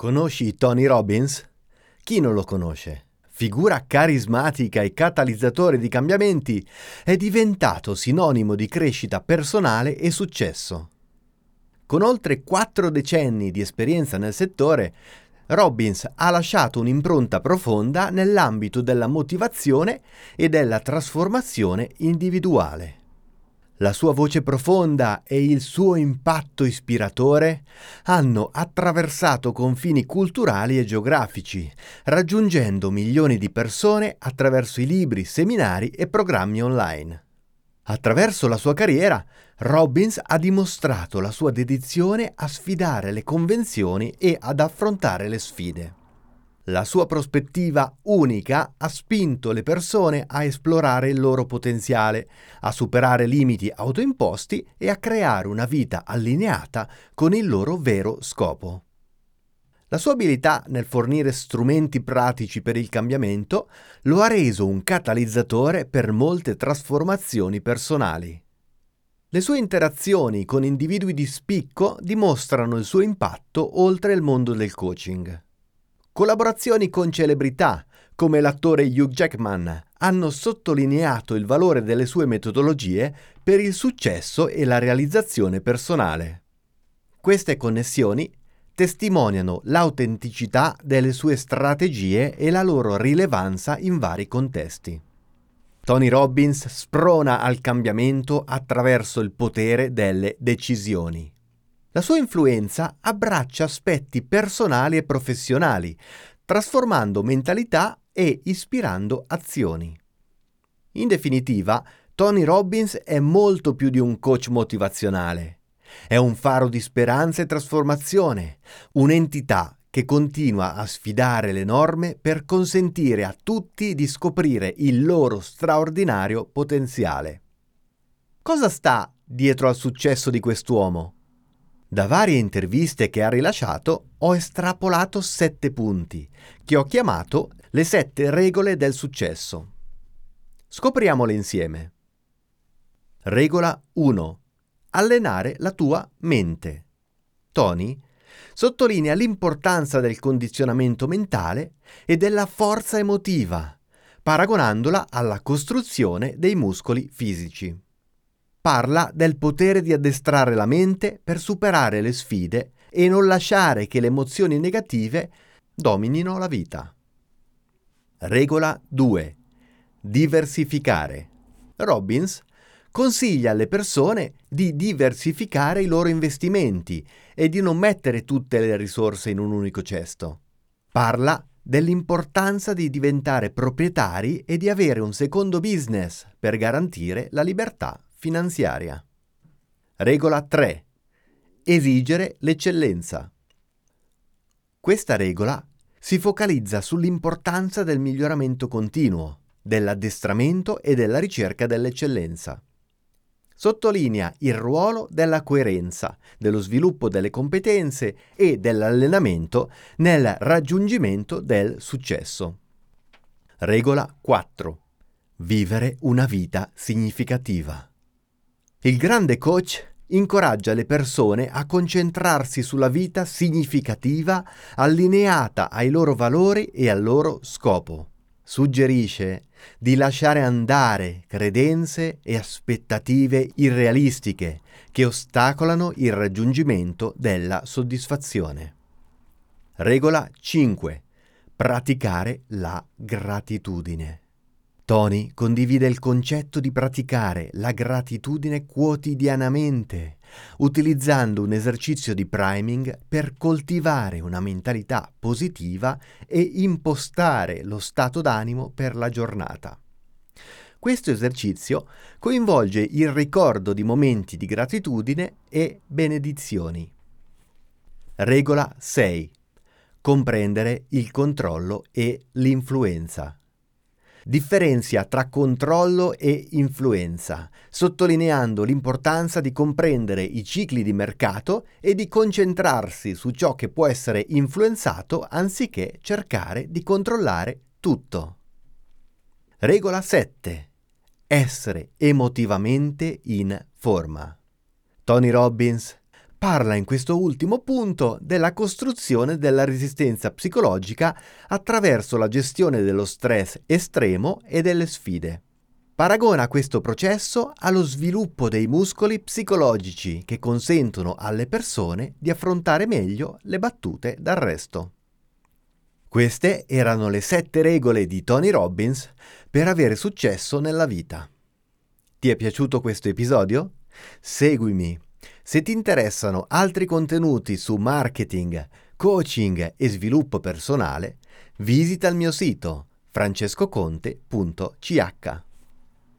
Conosci Tony Robbins? Chi non lo conosce? Figura carismatica e catalizzatore di cambiamenti, è diventato sinonimo di crescita personale e successo. Con oltre quattro decenni di esperienza nel settore, Robbins ha lasciato un'impronta profonda nell'ambito della motivazione e della trasformazione individuale. La sua voce profonda e il suo impatto ispiratore hanno attraversato confini culturali e geografici, raggiungendo milioni di persone attraverso i libri, seminari e programmi online. Attraverso la sua carriera, Robbins ha dimostrato la sua dedizione a sfidare le convenzioni e ad affrontare le sfide. La sua prospettiva unica ha spinto le persone a esplorare il loro potenziale, a superare limiti autoimposti e a creare una vita allineata con il loro vero scopo. La sua abilità nel fornire strumenti pratici per il cambiamento lo ha reso un catalizzatore per molte trasformazioni personali. Le sue interazioni con individui di spicco dimostrano il suo impatto oltre il mondo del coaching. Collaborazioni con celebrità, come l'attore Hugh Jackman, hanno sottolineato il valore delle sue metodologie per il successo e la realizzazione personale. Queste connessioni testimoniano l'autenticità delle sue strategie e la loro rilevanza in vari contesti. Tony Robbins sprona al cambiamento attraverso il potere delle decisioni. La sua influenza abbraccia aspetti personali e professionali, trasformando mentalità e ispirando azioni. In definitiva, Tony Robbins è molto più di un coach motivazionale. È un faro di speranza e trasformazione, un'entità che continua a sfidare le norme per consentire a tutti di scoprire il loro straordinario potenziale. Cosa sta dietro al successo di quest'uomo? Da varie interviste che ha rilasciato ho estrapolato sette punti, che ho chiamato le sette regole del successo. Scopriamole insieme. Regola 1. Allenare la tua mente. Tony sottolinea l'importanza del condizionamento mentale e della forza emotiva, paragonandola alla costruzione dei muscoli fisici parla del potere di addestrare la mente per superare le sfide e non lasciare che le emozioni negative dominino la vita. Regola 2. Diversificare. Robbins consiglia alle persone di diversificare i loro investimenti e di non mettere tutte le risorse in un unico cesto. Parla dell'importanza di diventare proprietari e di avere un secondo business per garantire la libertà finanziaria. Regola 3. Esigere l'eccellenza. Questa regola si focalizza sull'importanza del miglioramento continuo, dell'addestramento e della ricerca dell'eccellenza. Sottolinea il ruolo della coerenza, dello sviluppo delle competenze e dell'allenamento nel raggiungimento del successo. Regola 4. Vivere una vita significativa. Il grande coach incoraggia le persone a concentrarsi sulla vita significativa allineata ai loro valori e al loro scopo. Suggerisce di lasciare andare credenze e aspettative irrealistiche che ostacolano il raggiungimento della soddisfazione. Regola 5. Praticare la gratitudine. Tony condivide il concetto di praticare la gratitudine quotidianamente, utilizzando un esercizio di priming per coltivare una mentalità positiva e impostare lo stato d'animo per la giornata. Questo esercizio coinvolge il ricordo di momenti di gratitudine e benedizioni. Regola 6. Comprendere il controllo e l'influenza differenzia tra controllo e influenza, sottolineando l'importanza di comprendere i cicli di mercato e di concentrarsi su ciò che può essere influenzato anziché cercare di controllare tutto. Regola 7. Essere emotivamente in forma. Tony Robbins parla in questo ultimo punto della costruzione della resistenza psicologica attraverso la gestione dello stress estremo e delle sfide. Paragona questo processo allo sviluppo dei muscoli psicologici che consentono alle persone di affrontare meglio le battute d'arresto. Queste erano le sette regole di Tony Robbins per avere successo nella vita. Ti è piaciuto questo episodio? Seguimi. Se ti interessano altri contenuti su marketing, coaching e sviluppo personale, visita il mio sito francescoconte.ch.